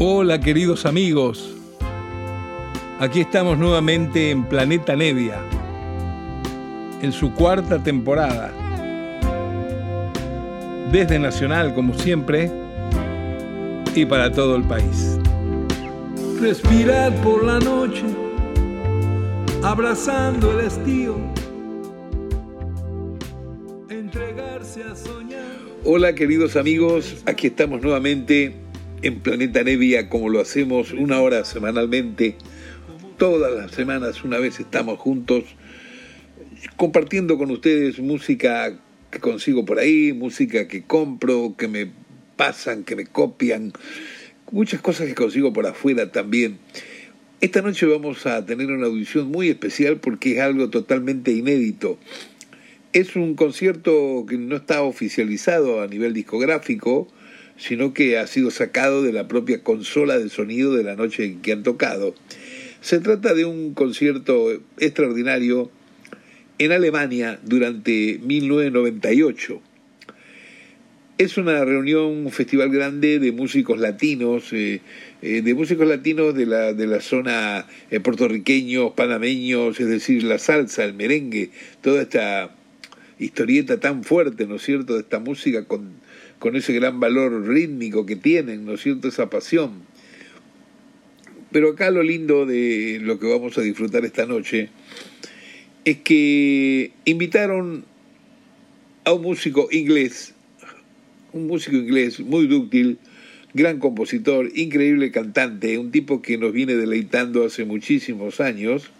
Hola queridos amigos, aquí estamos nuevamente en Planeta Nevia, en su cuarta temporada. Desde Nacional, como siempre, y para todo el país. Respirar por la noche, abrazando el estío, entregarse a soñar. Hola queridos amigos, aquí estamos nuevamente en Planeta Nevia como lo hacemos una hora semanalmente. Todas las semanas una vez estamos juntos compartiendo con ustedes música que consigo por ahí, música que compro, que me pasan, que me copian, muchas cosas que consigo por afuera también. Esta noche vamos a tener una audición muy especial porque es algo totalmente inédito. Es un concierto que no está oficializado a nivel discográfico, sino que ha sido sacado de la propia consola de sonido de la noche en que han tocado. Se trata de un concierto extraordinario en Alemania durante 1998. Es una reunión, un festival grande de músicos latinos, eh, eh, de músicos latinos de la, de la zona eh, puertorriqueños, panameños, es decir, la salsa, el merengue, toda esta historieta tan fuerte, ¿no es cierto?, de esta música con ese gran valor rítmico que tienen, ¿no es cierto?, esa pasión. Pero acá lo lindo de lo que vamos a disfrutar esta noche es que invitaron a un músico inglés, un músico inglés muy dúctil, gran compositor, increíble cantante, un tipo que nos viene deleitando hace muchísimos años.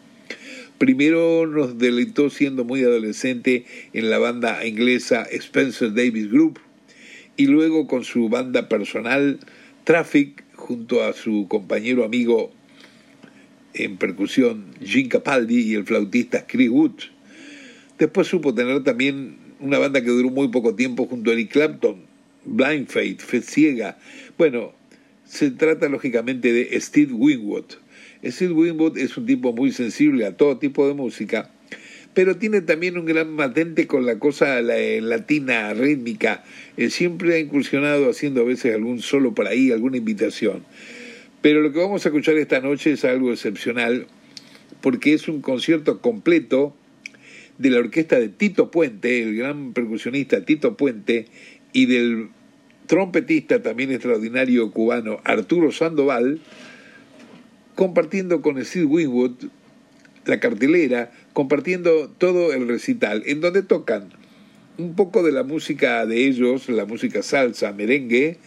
Primero nos deleitó siendo muy adolescente en la banda inglesa Spencer Davis Group y luego con su banda personal Traffic junto a su compañero amigo en percusión Jim Capaldi y el flautista Chris Wood. Después supo tener también una banda que duró muy poco tiempo junto a Eric Clapton, Blind Faith, Fe Ciega. Bueno, se trata lógicamente de Steve Winwood. Steve Winwood es un tipo muy sensible a todo tipo de música, pero tiene también un gran matente con la cosa la, latina, rítmica. Él siempre ha incursionado haciendo a veces algún solo por ahí, alguna invitación. Pero lo que vamos a escuchar esta noche es algo excepcional porque es un concierto completo de la orquesta de Tito Puente, el gran percusionista Tito Puente, y del trompetista también extraordinario cubano Arturo Sandoval, compartiendo con Steve Winwood la cartelera, compartiendo todo el recital, en donde tocan un poco de la música de ellos, la música salsa, merengue,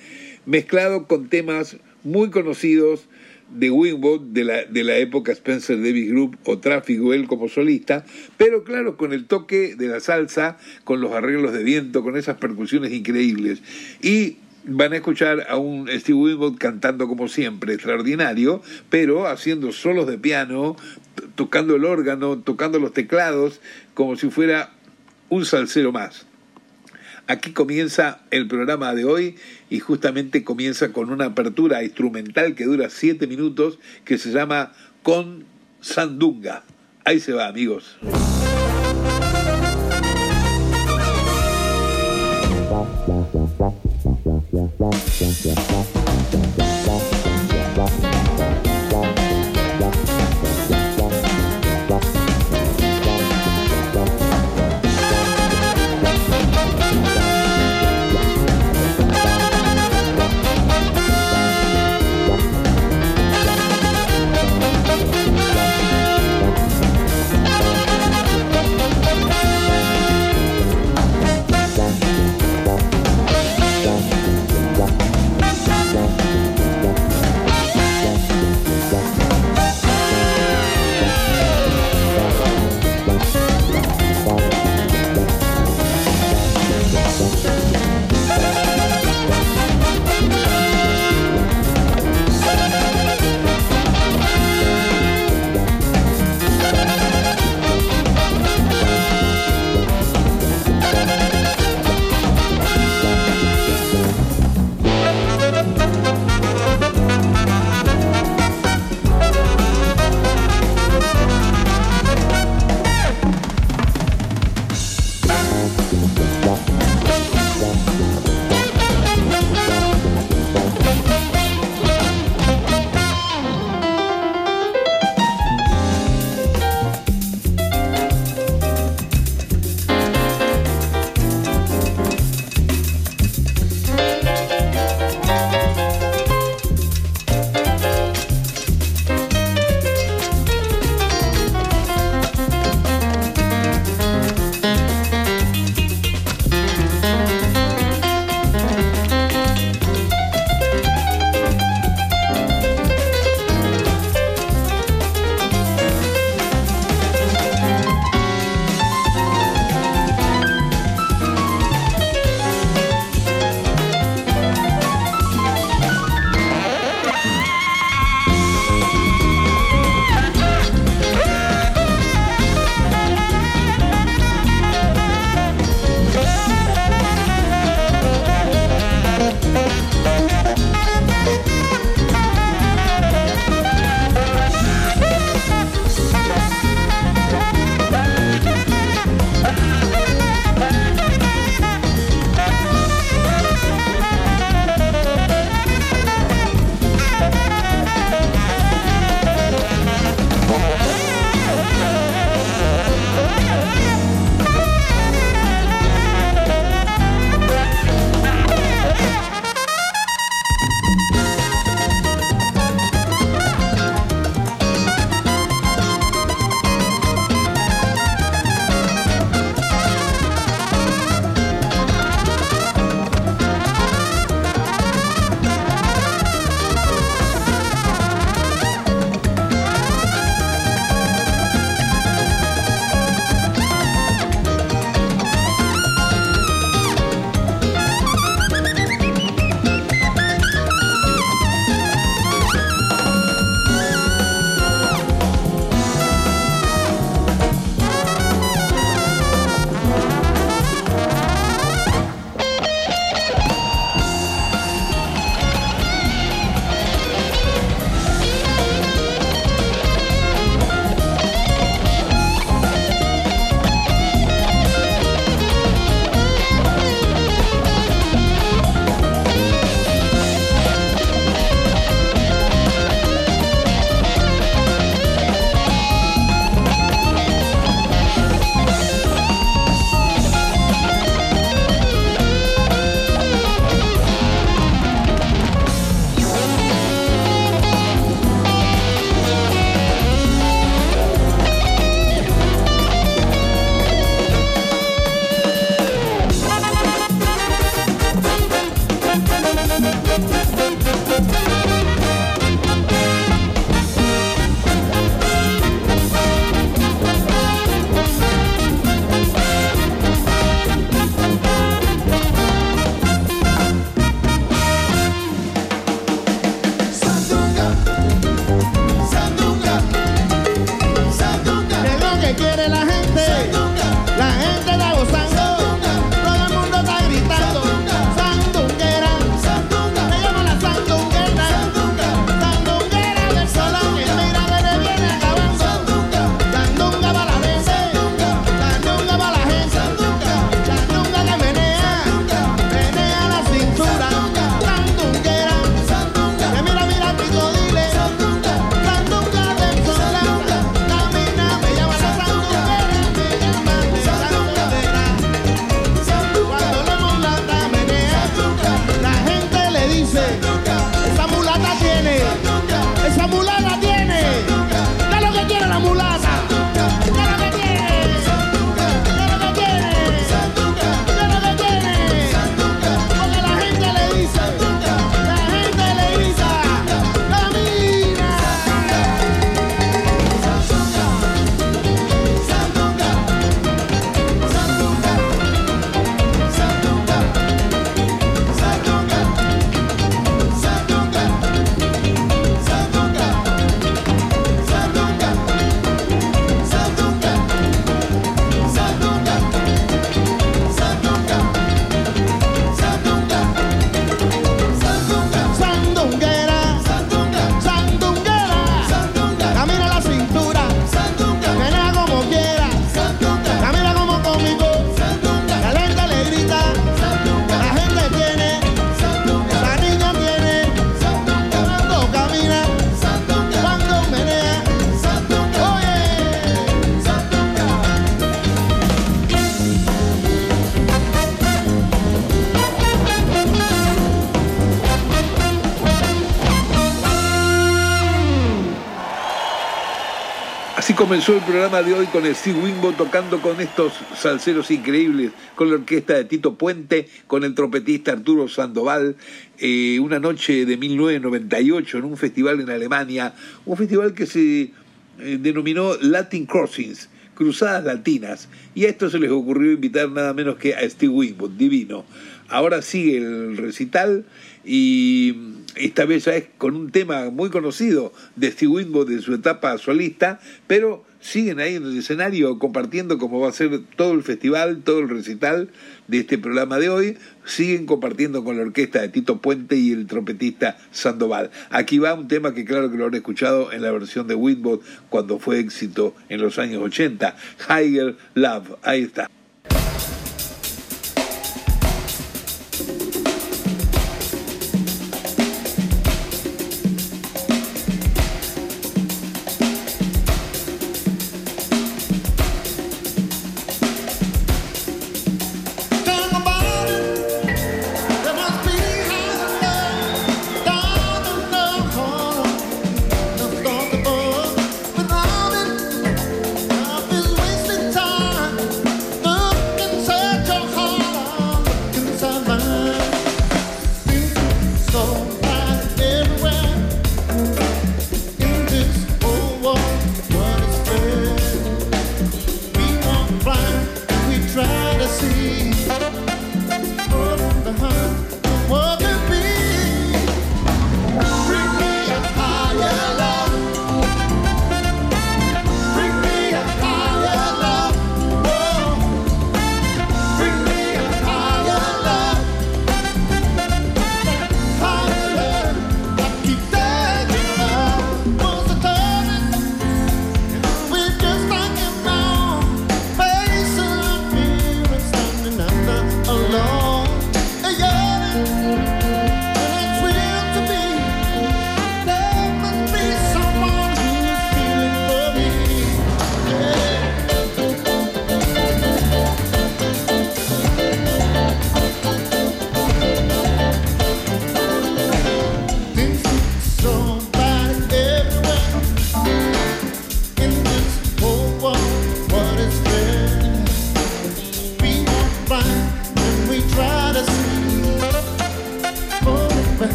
mezclado con temas muy conocidos de Winwood de la, de la época Spencer Davis Group o Tráfico, él como solista, pero claro, con el toque de la salsa, con los arreglos de viento, con esas percusiones increíbles. Y van a escuchar a un Steve Winwood cantando como siempre, extraordinario, pero haciendo solos de piano, tocando el órgano, tocando los teclados, como si fuera un salsero más. Aquí comienza el programa de hoy y justamente comienza con una apertura instrumental que dura siete minutos que se llama Con Sandunga. Ahí se va, amigos. Comenzó el programa de hoy con Steve Wimbo tocando con estos salseros increíbles, con la orquesta de Tito Puente, con el trompetista Arturo Sandoval, eh, una noche de 1998 en un festival en Alemania, un festival que se eh, denominó Latin Crossings, Cruzadas Latinas, y a esto se les ocurrió invitar nada menos que a Steve Wimbo, divino. Ahora sigue el recital y esta vez ya es con un tema muy conocido de Steve Wingo de su etapa solista, pero siguen ahí en el escenario compartiendo como va a ser todo el festival, todo el recital de este programa de hoy, siguen compartiendo con la orquesta de Tito Puente y el trompetista Sandoval. Aquí va un tema que claro que lo han escuchado en la versión de Winwood cuando fue éxito en los años 80, Higher Love, ahí está.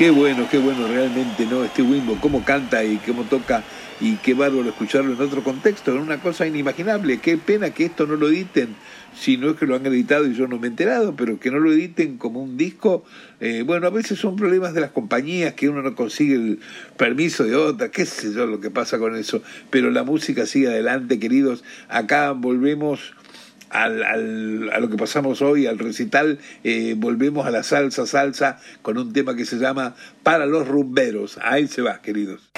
Qué bueno, qué bueno realmente, ¿no? Este Wimbo, cómo canta y cómo toca y qué bárbaro escucharlo en otro contexto, en una cosa inimaginable. Qué pena que esto no lo editen, si no es que lo han editado y yo no me he enterado, pero que no lo editen como un disco. Eh, bueno, a veces son problemas de las compañías que uno no consigue el permiso de otra, qué sé yo lo que pasa con eso, pero la música sigue adelante, queridos. Acá volvemos al, al, a lo que pasamos hoy, al recital, eh, volvemos a la salsa, salsa, con un tema que se llama Para los rumberos. Ahí se va, queridos.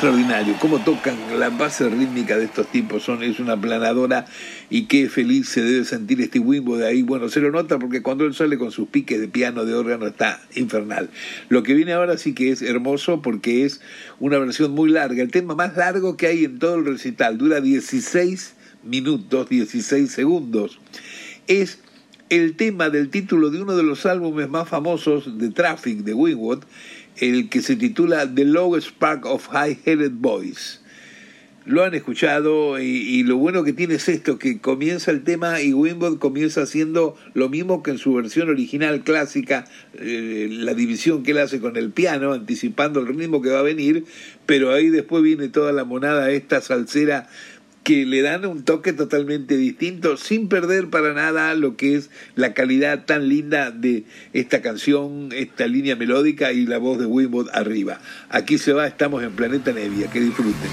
Extraordinario. Cómo tocan la base rítmica de estos tipos. Son, es una planadora y qué feliz se debe sentir este Wimbo de ahí. Bueno, se lo nota porque cuando él sale con sus piques de piano, de órgano, está infernal. Lo que viene ahora sí que es hermoso porque es una versión muy larga. El tema más largo que hay en todo el recital. Dura 16 minutos, 16 segundos. Es el tema del título de uno de los álbumes más famosos de Traffic de Winwood el que se titula The Lowest Spark of High-Headed Boys. Lo han escuchado y, lo bueno que tiene es esto, que comienza el tema y Winwood comienza haciendo lo mismo que en su versión original clásica, eh, la división que él hace con el piano, anticipando el ritmo que va a venir, pero ahí después viene toda la monada esta salsera que le dan un toque totalmente distinto sin perder para nada lo que es la calidad tan linda de esta canción, esta línea melódica y la voz de Winwood arriba. Aquí se va, estamos en Planeta Nevia, que disfruten.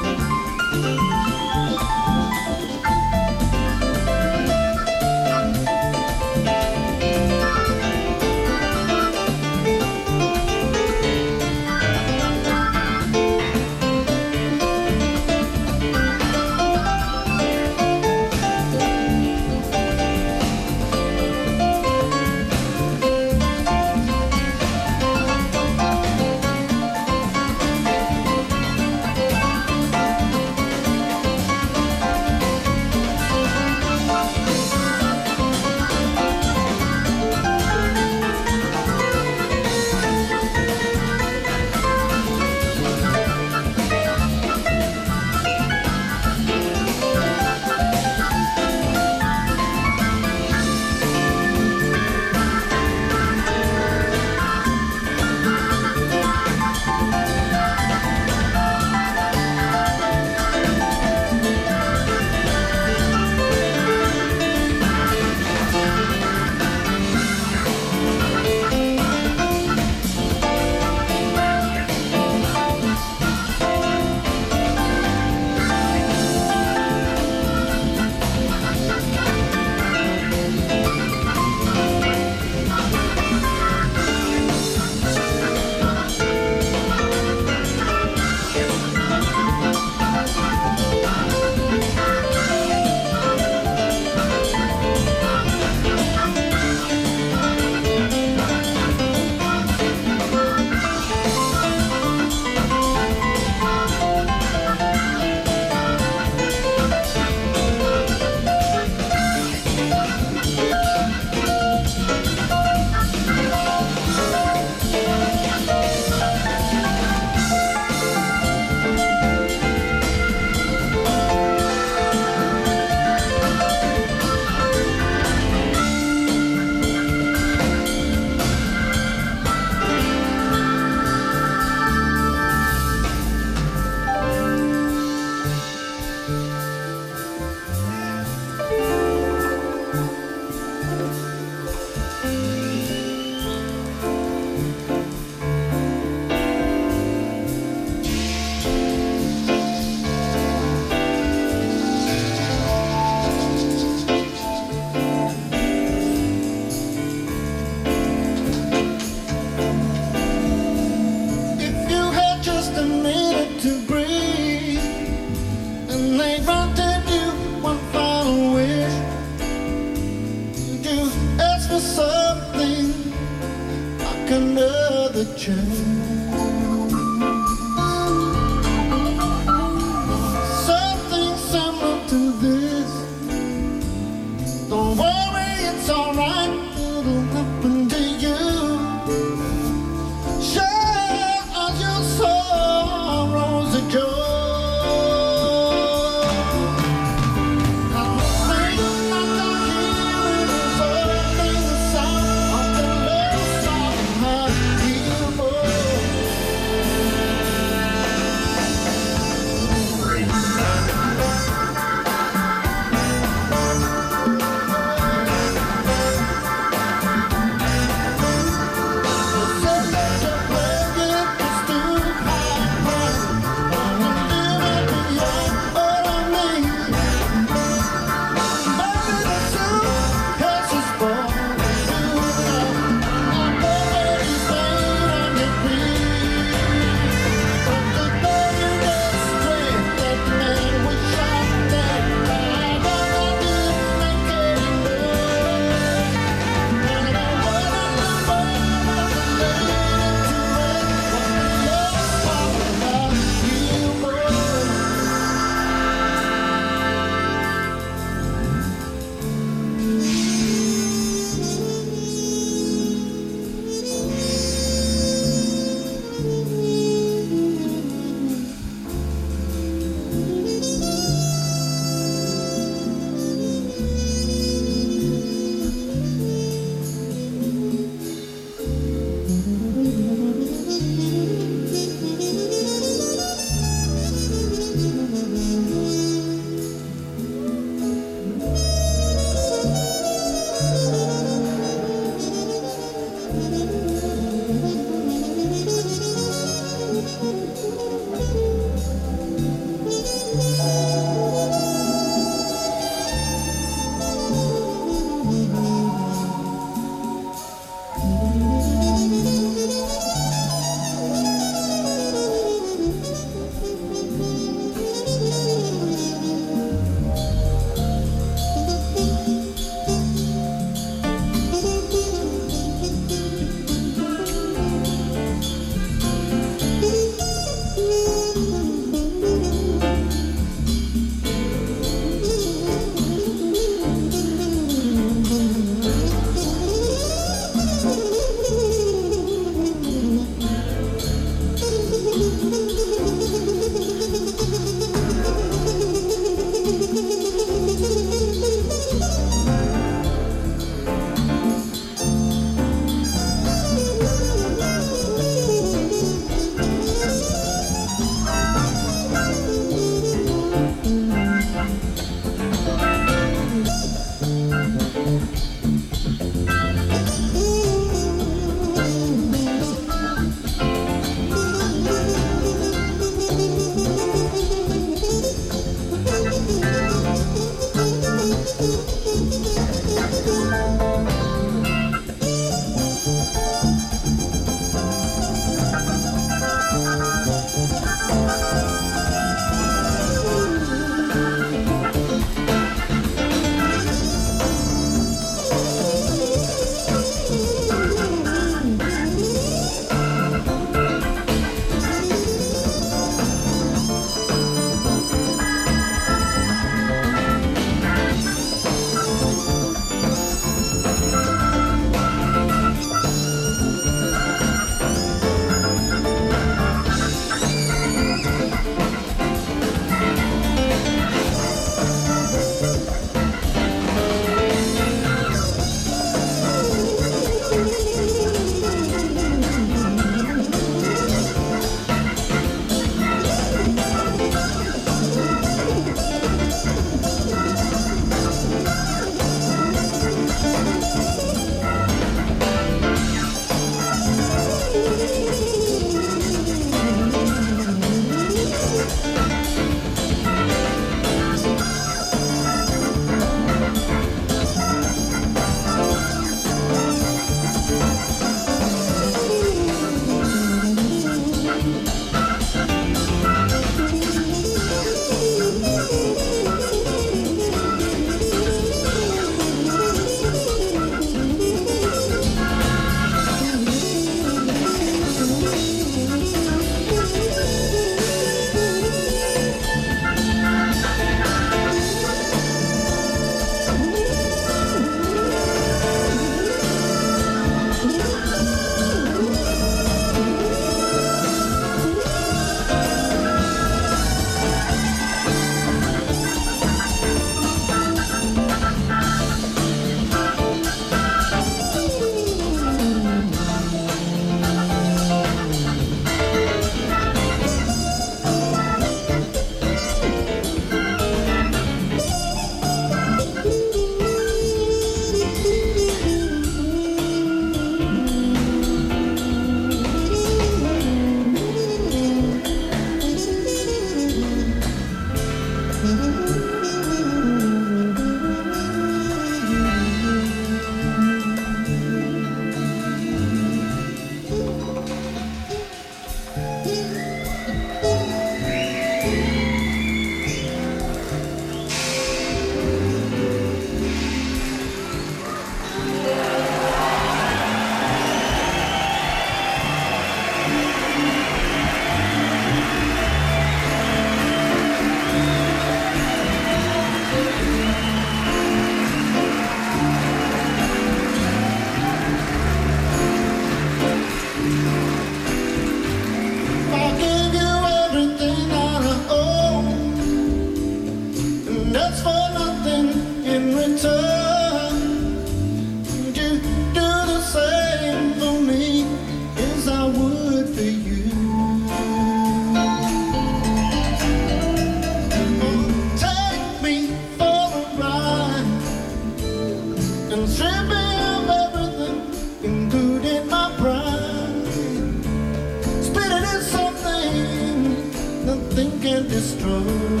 Strong.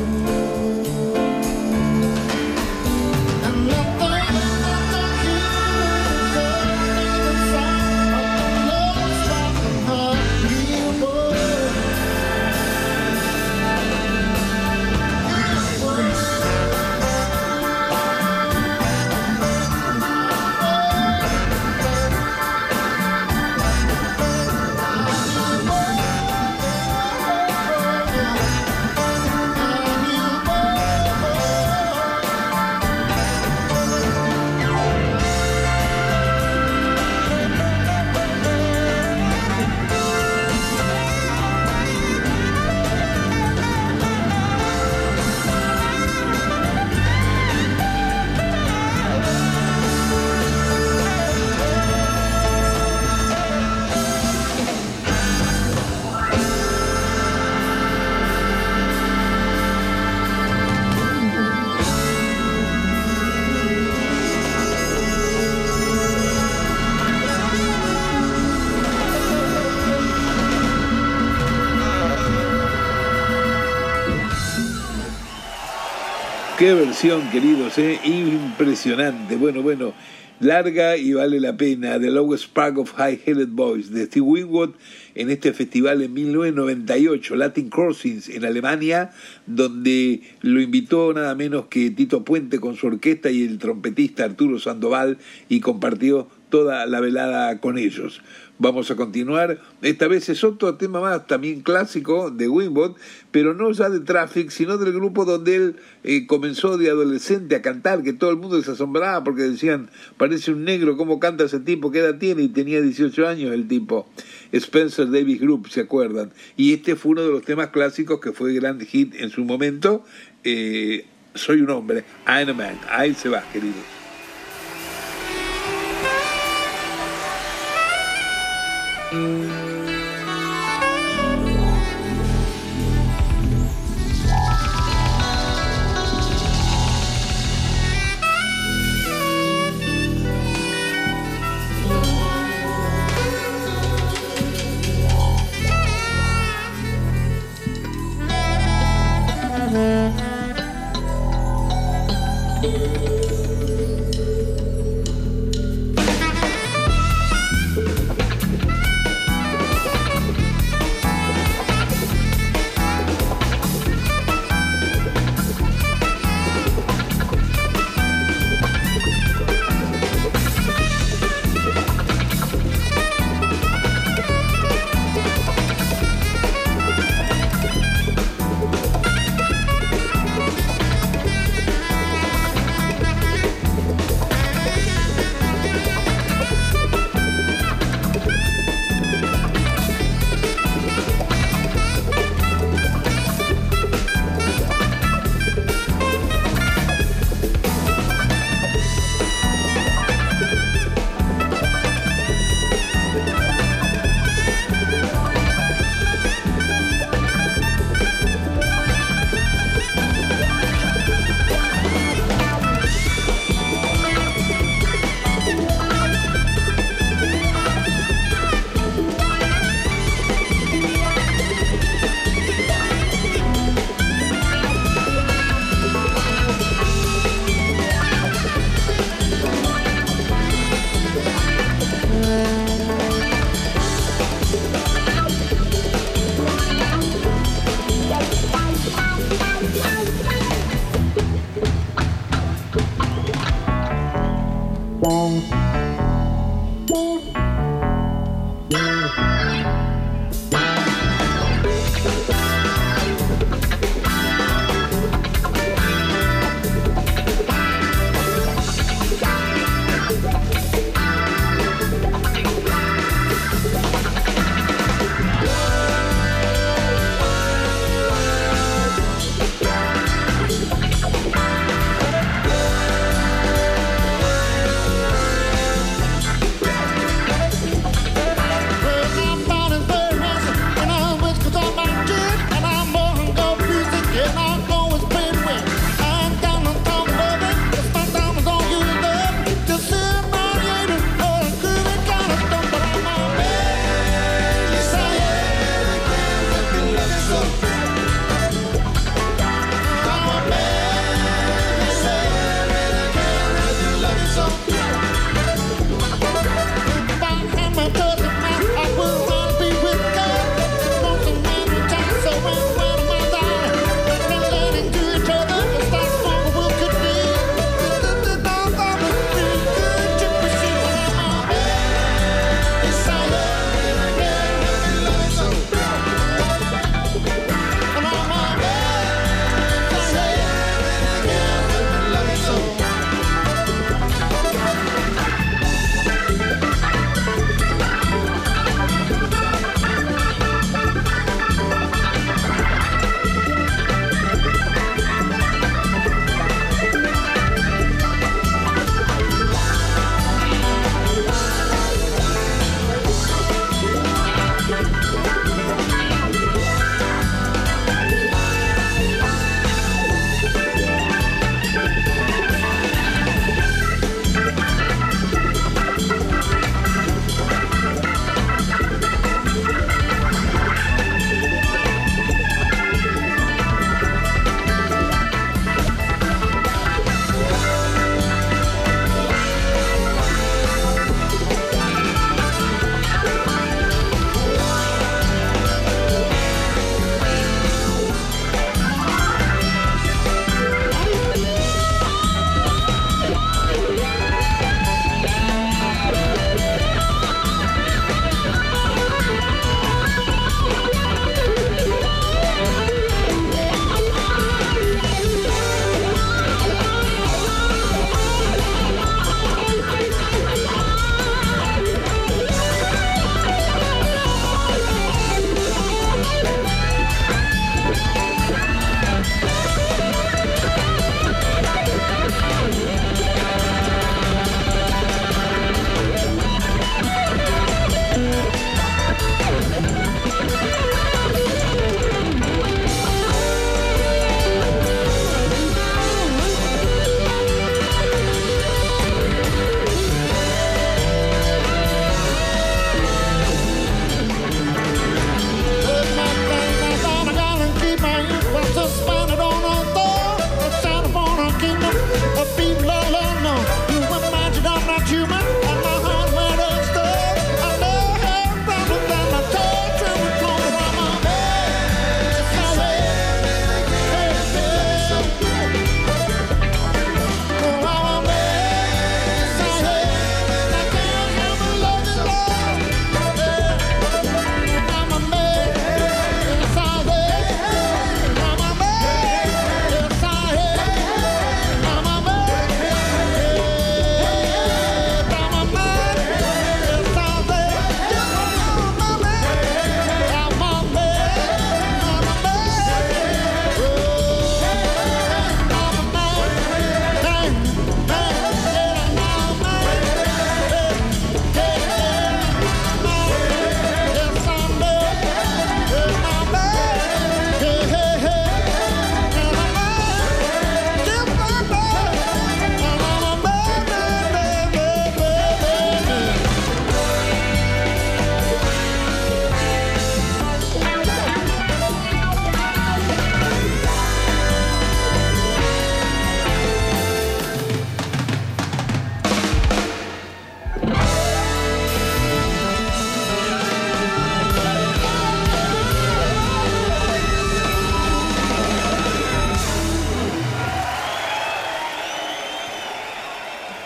Qué versión, queridos, ¿eh? impresionante. Bueno, bueno, larga y vale la pena. The Lowest Spark of High Headed Boys de Steve Winwood en este festival en 1998, Latin Crossings en Alemania, donde lo invitó nada menos que Tito Puente con su orquesta y el trompetista Arturo Sandoval y compartió toda la velada con ellos. Vamos a continuar. Esta vez es otro tema más, también clásico de Winwood, pero no ya de Traffic, sino del grupo donde él eh, comenzó de adolescente a cantar, que todo el mundo se asombraba porque decían, parece un negro, ¿cómo canta ese tipo? ¿Qué edad tiene? Y tenía 18 años el tipo. Spencer Davis Group, ¿se acuerdan? Y este fue uno de los temas clásicos que fue gran hit en su momento. Eh, soy un hombre, I'm a man. Ahí se va, querido. Música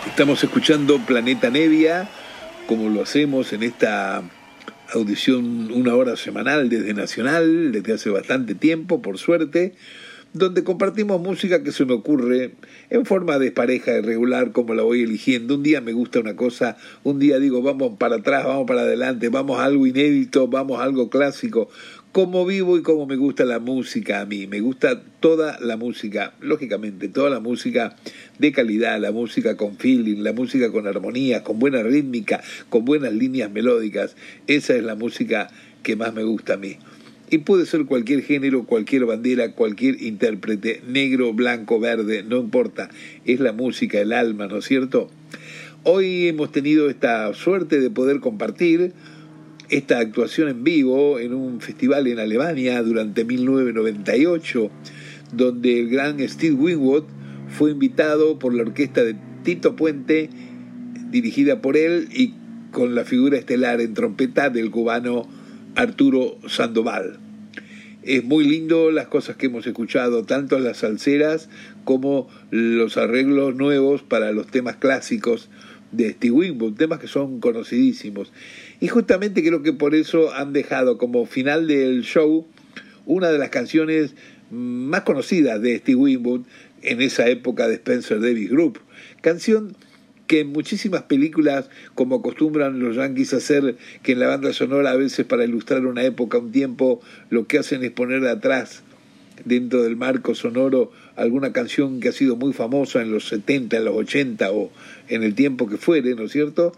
Estamos escuchando Planeta Nevia, como lo hacemos en esta audición una hora semanal desde Nacional, desde hace bastante tiempo, por suerte, donde compartimos música que se me ocurre en forma de pareja irregular, como la voy eligiendo. Un día me gusta una cosa, un día digo vamos para atrás, vamos para adelante, vamos a algo inédito, vamos a algo clásico cómo vivo y cómo me gusta la música a mí. Me gusta toda la música, lógicamente, toda la música de calidad, la música con feeling, la música con armonía, con buena rítmica, con buenas líneas melódicas. Esa es la música que más me gusta a mí. Y puede ser cualquier género, cualquier bandera, cualquier intérprete, negro, blanco, verde, no importa. Es la música, el alma, ¿no es cierto? Hoy hemos tenido esta suerte de poder compartir esta actuación en vivo en un festival en Alemania durante 1998, donde el gran Steve Winwood fue invitado por la orquesta de Tito Puente, dirigida por él y con la figura estelar en trompeta del cubano Arturo Sandoval. Es muy lindo las cosas que hemos escuchado, tanto las salseras como los arreglos nuevos para los temas clásicos de Steve Winwood, temas que son conocidísimos. Y justamente creo que por eso han dejado como final del show una de las canciones más conocidas de Steve Winwood en esa época de Spencer Davis Group. Canción que en muchísimas películas, como acostumbran los yankees a hacer, que en la banda sonora a veces para ilustrar una época, un tiempo, lo que hacen es poner atrás, dentro del marco sonoro, alguna canción que ha sido muy famosa en los 70, en los 80 o en el tiempo que fuere, ¿no es cierto?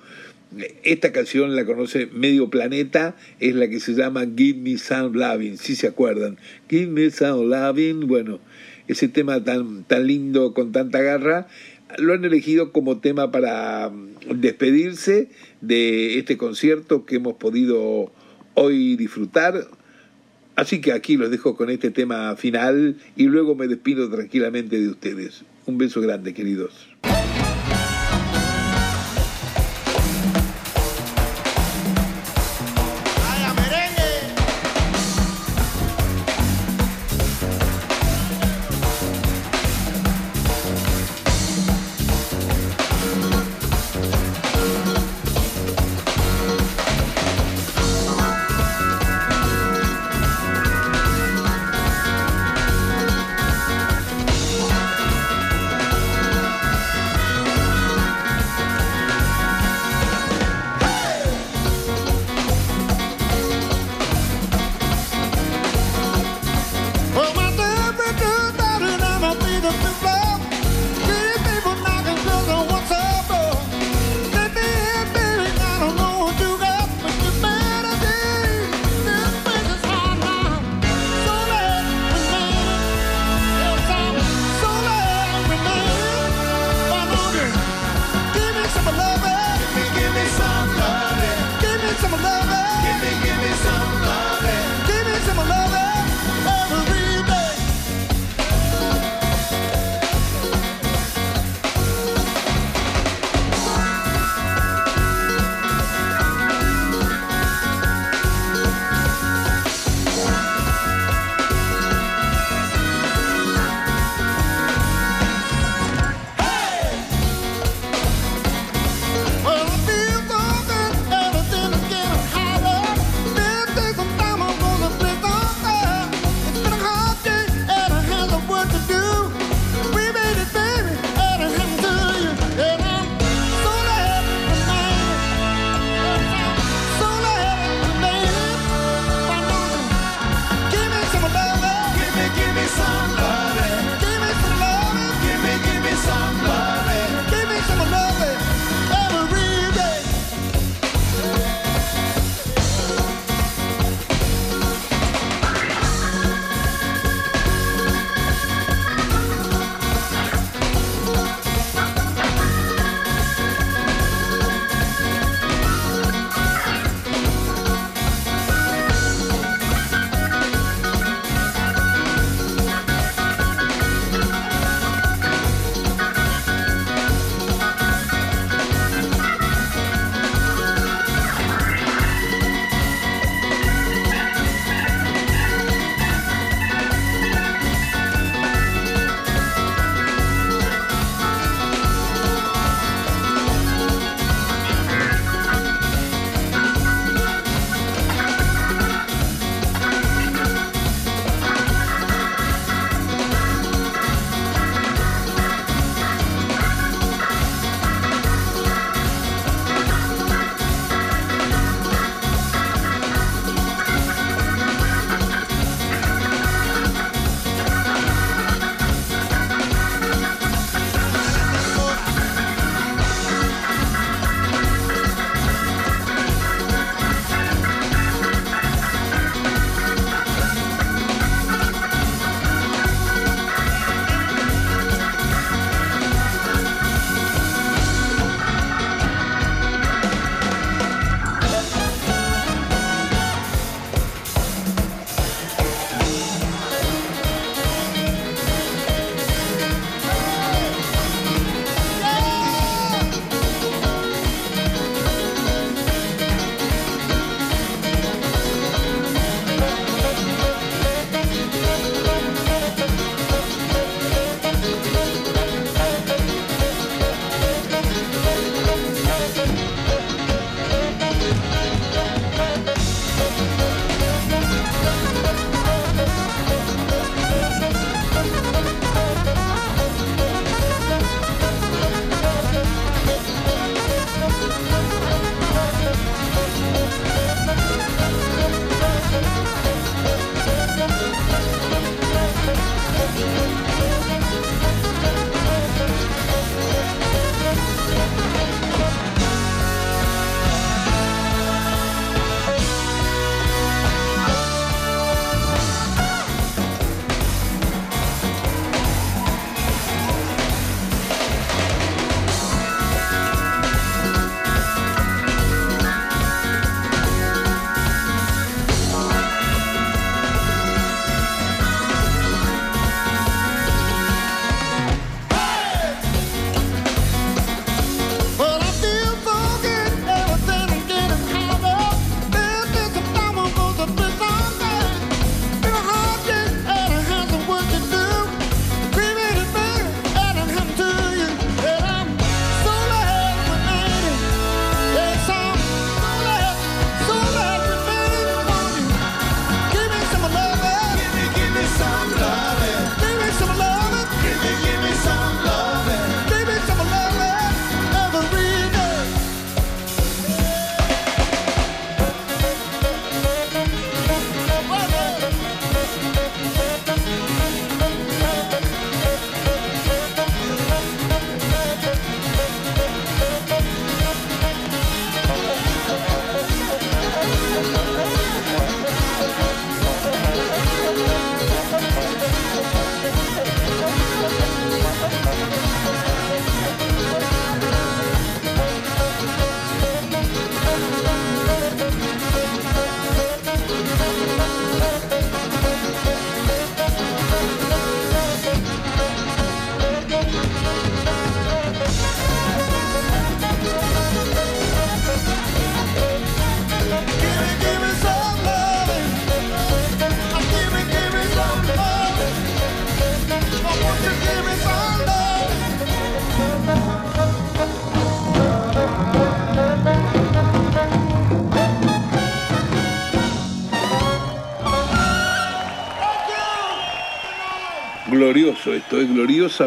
Esta canción la conoce medio planeta, es la que se llama Give Me Some Loving, si se acuerdan. Give Me Some Loving, bueno, ese tema tan, tan lindo, con tanta garra, lo han elegido como tema para mm, despedirse de este concierto que hemos podido hoy disfrutar. Así que aquí los dejo con este tema final y luego me despido tranquilamente de ustedes. Un beso grande, queridos.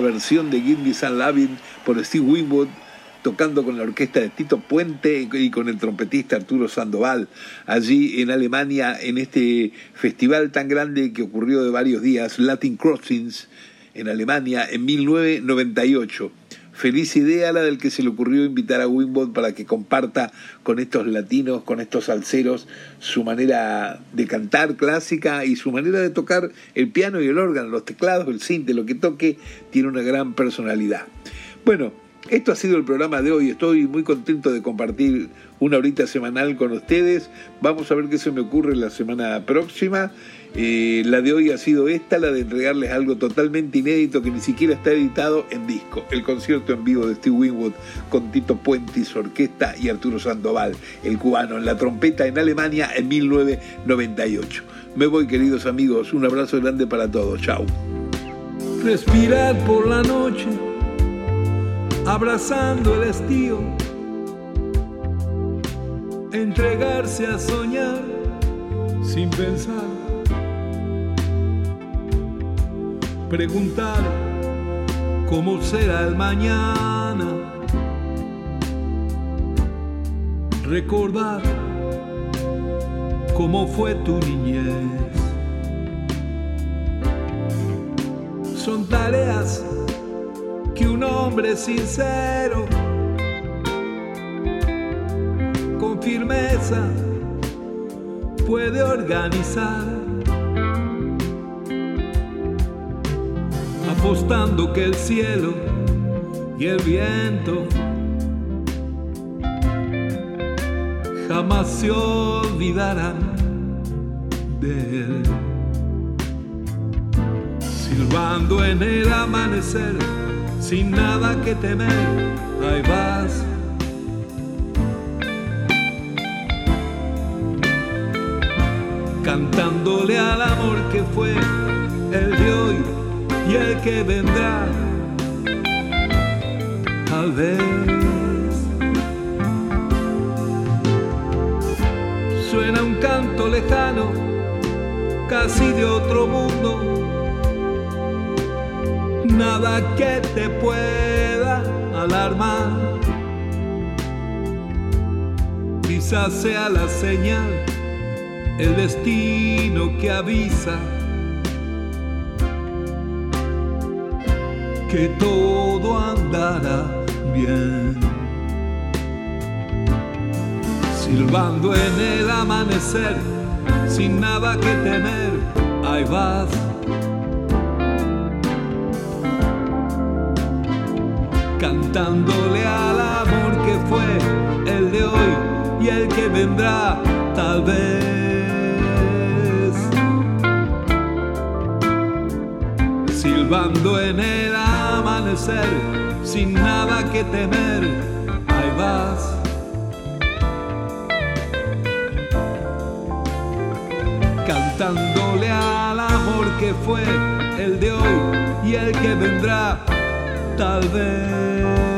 Versión de Give San Lavin por Steve Winwood tocando con la orquesta de Tito Puente y con el trompetista Arturo Sandoval, allí en Alemania, en este festival tan grande que ocurrió de varios días, Latin Crossings, en Alemania, en 1998. Feliz idea la del que se le ocurrió invitar a Wimbledon para que comparta con estos latinos, con estos salseros, su manera de cantar clásica y su manera de tocar el piano y el órgano, los teclados, el cinte, lo que toque, tiene una gran personalidad. Bueno, esto ha sido el programa de hoy. Estoy muy contento de compartir una horita semanal con ustedes. Vamos a ver qué se me ocurre la semana próxima. Eh, la de hoy ha sido esta, la de entregarles algo totalmente inédito que ni siquiera está editado en disco. El concierto en vivo de Steve Winwood con Tito Puentis, orquesta y Arturo Sandoval, el cubano, en la trompeta en Alemania en 1998. Me voy, queridos amigos. Un abrazo grande para todos. Chao. Respirar por la noche abrazando el estío, entregarse a soñar sin pensar, preguntar cómo será el mañana, recordar cómo fue tu niñez. Son tareas que un hombre sincero, con firmeza, puede organizar, apostando que el cielo y el viento jamás se olvidarán de él. Silbando en el amanecer sin nada que temer, ahí vas. Cantándole al amor y el que vendrá, tal vez. Suena un canto lejano, casi de otro mundo nada que te pueda alarmar. Quizás sea la señal, el destino que avisa que todo andará bien. Silbando en el amanecer, sin nada que temer, ahí vas cantándole al amor que fue el de hoy y el que vendrá tal vez. Silbando en el amanecer, sin nada que temer, ahí vas. Cantándole al amor que fue el de hoy y el que vendrá tal vez.